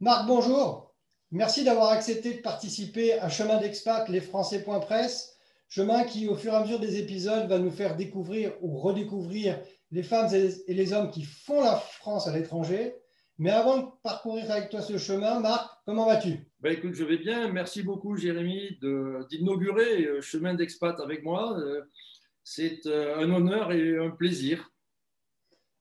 Marc, bonjour. Merci d'avoir accepté de participer à Chemin d'expat, les. Chemin qui, au fur et à mesure des épisodes, va nous faire découvrir ou redécouvrir les femmes et les hommes qui font la France à l'étranger. Mais avant de parcourir avec toi ce chemin, Marc, comment vas-tu? Ben écoute, je vais bien. Merci beaucoup, Jérémy, d'inaugurer euh, Chemin d'expat avec moi. Euh, c'est euh, un honneur et un plaisir.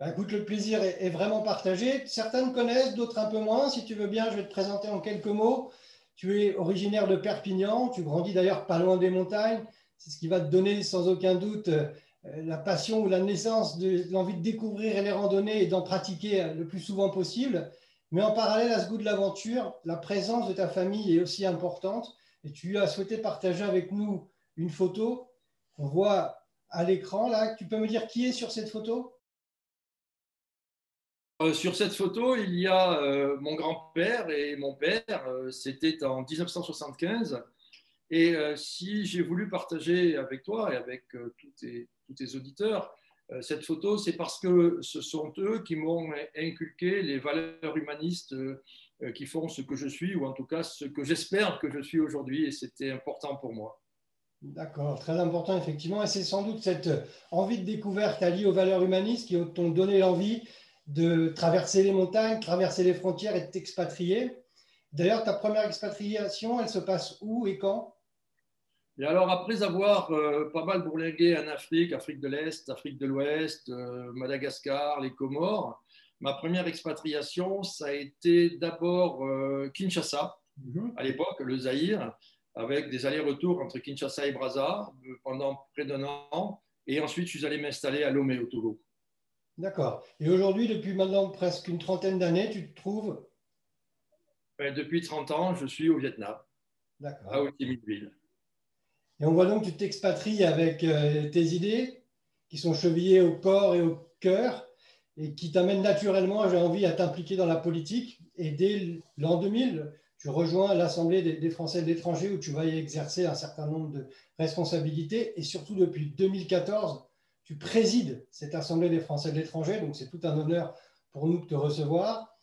Ben écoute, le plaisir est, vraiment partagé. Certains connaissent, d'autres un peu moins. Si tu veux bien, je vais te présenter en quelques mots. Tu es originaire de Perpignan. Tu grandis d'ailleurs pas loin des montagnes. C'est ce qui va te donner sans aucun doute la passion ou la naissance de l'envie de découvrir les randonnées et d'en pratiquer le plus souvent possible. Mais en parallèle à ce goût de l'aventure, la présence de ta famille est aussi importante. Et tu as souhaité partager avec nous une photo qu'on voit à l'écran. Là, tu peux me dire qui est sur cette photo? Euh, sur cette photo, il y a euh, mon grand-père et mon père. Euh, c'était en 1975. Et si j'ai voulu partager avec toi et avec tous tes auditeurs euh, cette photo, c'est parce que ce sont eux qui m'ont inculqué les valeurs humanistes qui font ce que je suis, ou en tout cas ce que j'espère que je suis aujourd'hui, et c'était important pour moi. D'accord, très important effectivement, et c'est sans doute cette envie de découverte alliée aux valeurs humanistes qui t'ont donné l'envie de traverser les montagnes, traverser les frontières et de t'expatrier. D'ailleurs, ta première expatriation, elle se passe où et quand? Et alors, après avoir euh, pas mal bourlingué en Afrique, Afrique de l'Est, Afrique de l'Ouest, euh, Madagascar, les Comores, ma première expatriation, ça a été d'abord euh, Kinshasa, mhm. à l'époque, le Zaïre, avec des allers-retours entre Kinshasa et Brazza pendant près d'un an. Et ensuite, je suis allé m'installer à Lomé, au Togo. D'accord. Et aujourd'hui, depuis maintenant presque une trentaine d'années, tu te trouves ben, Depuis 30 ans, je suis au Vietnam, à Ho Chi Minh Ville. Et on voit donc que tu t'expatries avec euh, tes idées qui sont chevillées au corps et au cœur et qui t'amènent naturellement, j'ai envie, à t'impliquer dans la politique. Et dès l'an 2000, tu rejoins l'Assemblée des, Français de l'étranger où tu vas y exercer un certain nombre de responsabilités. Et surtout, depuis 2014, tu présides cette Assemblée des Français de l'étranger. Donc, c'est tout un honneur pour nous de te recevoir.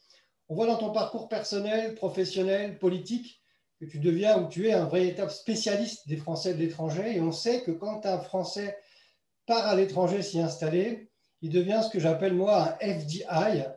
On voit dans ton parcours personnel, professionnel, politique, que tu deviens ou tu es un véritable spécialiste des Français de l'étranger. Et on sait que quand un Français part à l'étranger s'y installer, il devient ce que j'appelle moi un FDI,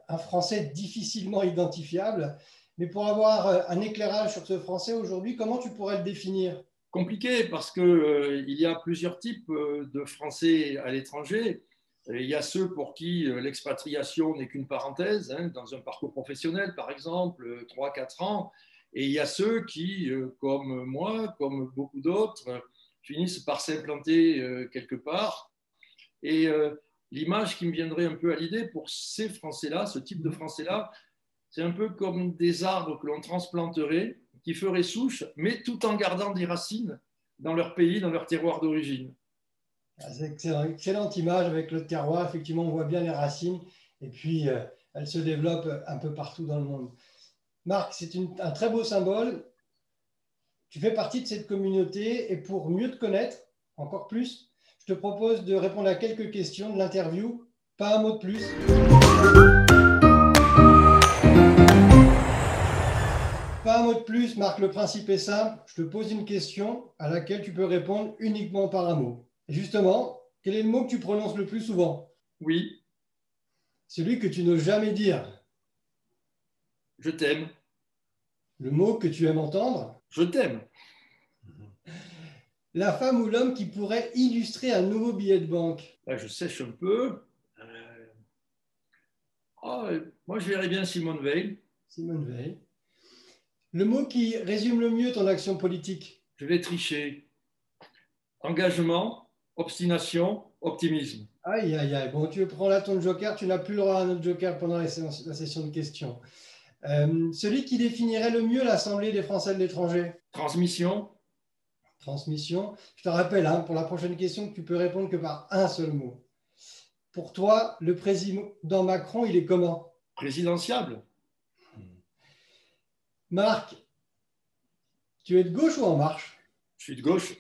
un Français difficilement identifiable. Mais pour avoir euh, un éclairage sur ce Français aujourd'hui, comment tu pourrais le définir? Compliqué parce qu'il euh, y a plusieurs types euh, de Français à l'étranger. Il y a ceux pour qui l'expatriation n'est qu'une parenthèse, hein, dans un parcours professionnel par exemple, 3-4 ans, et il y a ceux qui, euh, comme moi, comme beaucoup d'autres, finissent par s'implanter euh, quelque part. Et euh, l'image qui me viendrait un peu à l'idée pour ces Français-là, ce type de Français-là, c'est un peu comme des arbres que l'on transplanterait, qui feraient souche, mais tout en gardant des racines dans leur pays, dans leur terroir d'origine. Ah, c'est excellent, excellente image avec le terroir. Effectivement, on voit bien les racines et puis elles se développent un peu partout dans le monde. Marc, c'est un très beau symbole. Tu fais partie de cette communauté et pour mieux te connaître encore plus, je te propose de répondre à quelques questions de l'interview. Pas un mot de plus. Pas un mot de plus, Marc, le principe est simple. Je te pose une question à laquelle tu peux répondre uniquement par un mot. Et justement, quel est le mot que tu prononces le plus souvent? Oui. Celui que tu n'oses jamais dire. Je t'aime. Le mot que tu aimes entendre? Je t'aime. La femme ou l'homme qui pourrait illustrer un nouveau billet de banque? Je sèche un peu. Euh, oh, moi, je verrais bien Simone Veil. Simone Veil. Le mot qui résume le mieux ton action politique Je vais tricher. Engagement, obstination, optimisme. Aïe, aïe, aïe. Bon, tu prends là ton joker, tu n'as plus le droit à un autre joker pendant la session de questions. Euh, celui qui définirait le mieux l'Assemblée des Français de l'étranger Transmission. Transmission. Je te rappelle, hein, pour la prochaine question, que tu peux répondre que par un seul mot. Pour toi, le président Macron, il est comment? Présidentiable. Marc, tu es de gauche ou en marche? Je suis de gauche.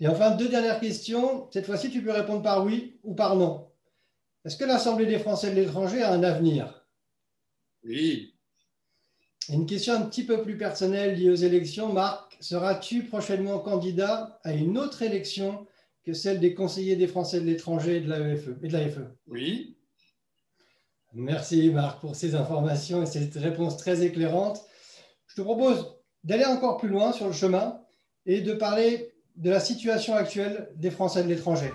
Et enfin, deux dernières questions. Cette fois-ci, tu peux répondre par oui ou par non. Est-ce que l'Assemblée des Français de l'étranger a un avenir? Oui. Une question un petit peu plus personnelle liée aux élections. Marc, seras-tu prochainement candidat à une autre élection que celle des conseillers des Français de l'étranger et de l'AFE de l'AFE Oui. Merci Marc pour ces informations et cette réponse très éclairante. Je te propose d'aller encore plus loin sur le chemin et de parler de la situation actuelle des Français de l'étranger.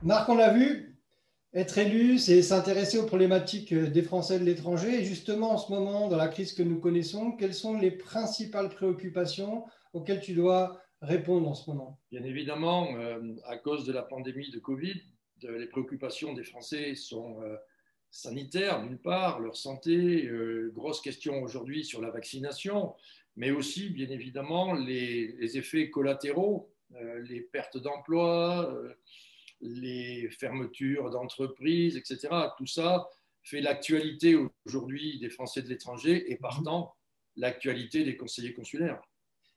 Marc, on l'a vu, être élu, c'est s'intéresser aux problématiques des Français de l'étranger. Et justement, en ce moment, dans la crise que nous connaissons, quelles sont les principales préoccupations auxquelles tu dois répondre en ce moment? Bien évidemment, euh, à cause de la pandémie de Covid, les préoccupations des Français sont euh, sanitaires, d'une part, leur santé, euh, grosse question aujourd'hui sur la vaccination, mais aussi, bien évidemment, les, les effets collatéraux, les pertes d'emploi les fermetures d'entreprises, etc. Tout ça fait l'actualité aujourd'hui des Français de l'étranger et partant l'actualité des conseillers consulaires.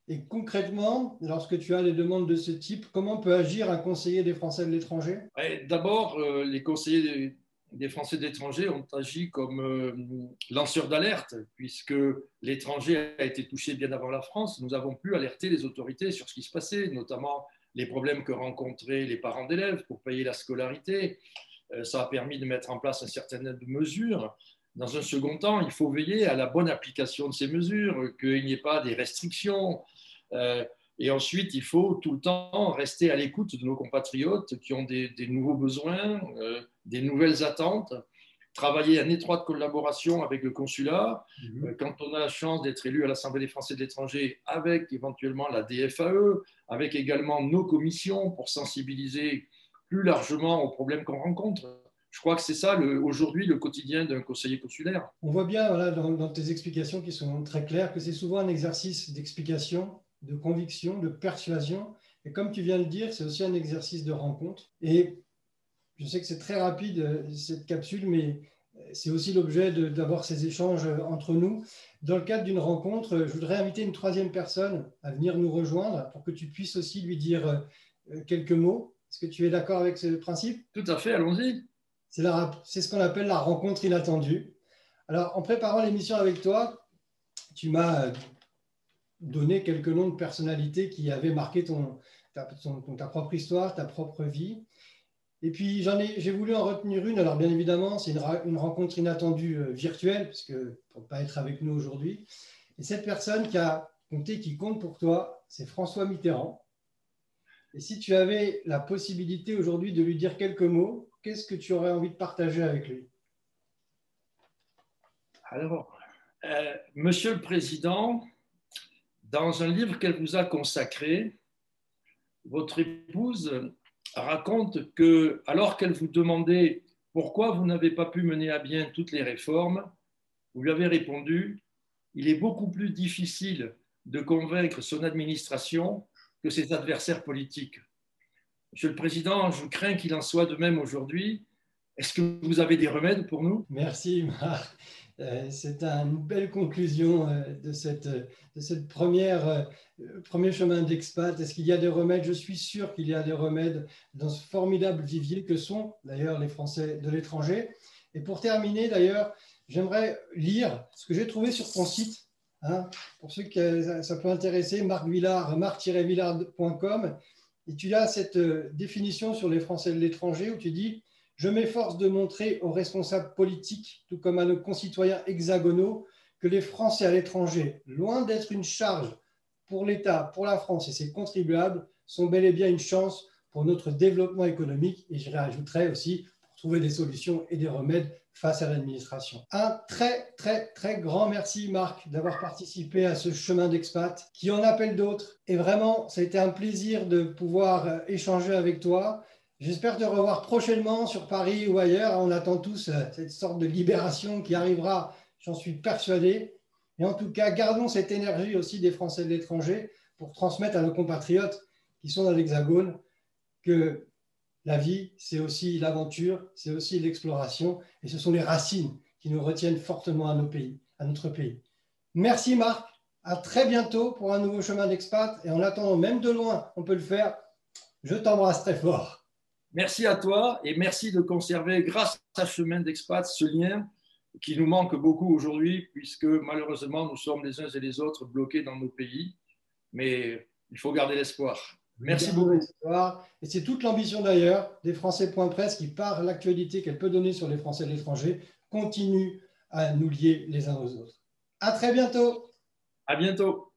Et concrètement, lorsque tu as des demandes de ce type, comment peut agir un conseiller des Français de l'étranger? D'abord, euh, les conseillers des Français de l'étranger ont agi comme euh, lanceurs d'alerte, puisque l'étranger a été touché bien avant la France. Nous avons pu alerter les autorités sur ce qui se passait, notamment les problèmes que rencontraient les parents d'élèves pour payer la scolarité. Euh, ça a permis de mettre en place un certain nombre de mesures. Dans un second temps, il faut veiller à la bonne application de ces mesures, qu'il n'y ait pas des restrictions. Euh, et ensuite, il faut tout le temps rester à l'écoute de nos compatriotes qui ont des, nouveaux besoins, euh, des nouvelles attentes travailler en étroite collaboration avec le consulat. Mhm. Quand on a la chance d'être élu à l'Assemblée des Français de l'étranger, avec éventuellement la DFAE, avec également nos commissions pour sensibiliser plus largement aux problèmes qu'on rencontre. Je crois que c'est ça aujourd'hui le quotidien d'un conseiller consulaire. On voit bien voilà, dans, dans, tes explications qui sont très claires que c'est souvent un exercice d'explication, de conviction, de persuasion. Et comme tu viens de le dire, c'est aussi un exercice de rencontre. Et je sais que c'est très rapide euh, cette capsule, mais euh, c'est aussi l'objet d'avoir ces échanges euh, entre nous. Dans le cadre d'une rencontre, je voudrais inviter une troisième personne à venir nous rejoindre pour que tu puisses aussi lui dire quelques mots. Est-ce que tu es d'accord avec ce principe? Tout à fait, allons-y. C'est ce qu'on appelle la rencontre inattendue. Alors, en préparant l'émission avec toi, tu m'as donné quelques noms de personnalités qui avaient marqué ton, ta propre histoire, ta propre vie. Et puis, j'ai voulu en retenir une. Alors, bien évidemment, c'est une, rencontre inattendue euh, virtuelle, puisque pour ne pas être avec nous aujourd'hui. Et cette personne qui a compté, qui compte pour toi, c'est François Mitterrand. Et si tu avais la possibilité aujourd'hui de lui dire quelques mots, qu'est-ce que tu aurais envie de partager avec lui? Alors, euh, Monsieur le Président, dans un livre qu'elle vous a consacré, votre épouse raconte que, alors qu'elle vous demandait pourquoi vous n'avez pas pu mener à bien toutes les réformes, vous lui avez répondu il est beaucoup plus difficile de convaincre son administration que ses adversaires politiques. Monsieur le Président, je crains qu'il en soit de même aujourd'hui. Est-ce que vous avez des remèdes pour nous? Merci, Marc. Euh, c'est une belle conclusion euh, de cette, première, euh, premier chemin d'expat. Est-ce qu'il y a des remèdes? Je suis sûr qu'il y a des remèdes dans ce formidable vivier que sont d'ailleurs les Français de l'étranger. Et pour terminer, d'ailleurs, j'aimerais lire ce que j'ai trouvé sur ton site. Hein, pour ceux que ça peut intéresser, Marc Villard, marc-villard.com. Et tu as cette définition sur les Français de l'étranger où tu dis je m'efforce de montrer aux responsables politiques, tout comme à nos concitoyens hexagonaux, que les Français à l'étranger, loin d'être une charge pour l'État, pour la France et ses contribuables, sont bel et bien une chance pour notre développement économique et je rajouterai aussi pour trouver des solutions et des remèdes face à l'administration. Un très, très, très grand merci, Marc, d'avoir participé à ce chemin d'expat qui en appelle d'autres. Et vraiment, ça a été un plaisir de pouvoir euh, échanger avec toi. J'espère te revoir prochainement sur Paris ou ailleurs. On attend tous euh, cette sorte de libération qui arrivera, j'en suis persuadé. Et en tout cas, gardons cette énergie aussi des Français de l'étranger pour transmettre à nos compatriotes qui sont dans l'Hexagone que la vie, c'est aussi l'aventure, c'est aussi l'exploration, et ce sont les racines qui nous retiennent fortement à nos pays, à notre pays. Merci Marc, à très bientôt pour un nouveau chemin d'expat, et en attendant, même de loin, on peut le faire. Je t'embrasse très fort. Merci à toi et merci de conserver, grâce à Chemin d'Expat, ce lien qui nous manque beaucoup aujourd'hui, puisque malheureusement, nous sommes les uns et les autres bloqués dans nos pays. Mais il faut garder l'espoir. Merci beaucoup. Et c'est toute l'ambition d'ailleurs des Français.presse qui, par l'actualité qu'elle peut donner sur les Français de l'étranger, continue à nous lier les uns aux autres. À très bientôt. À bientôt.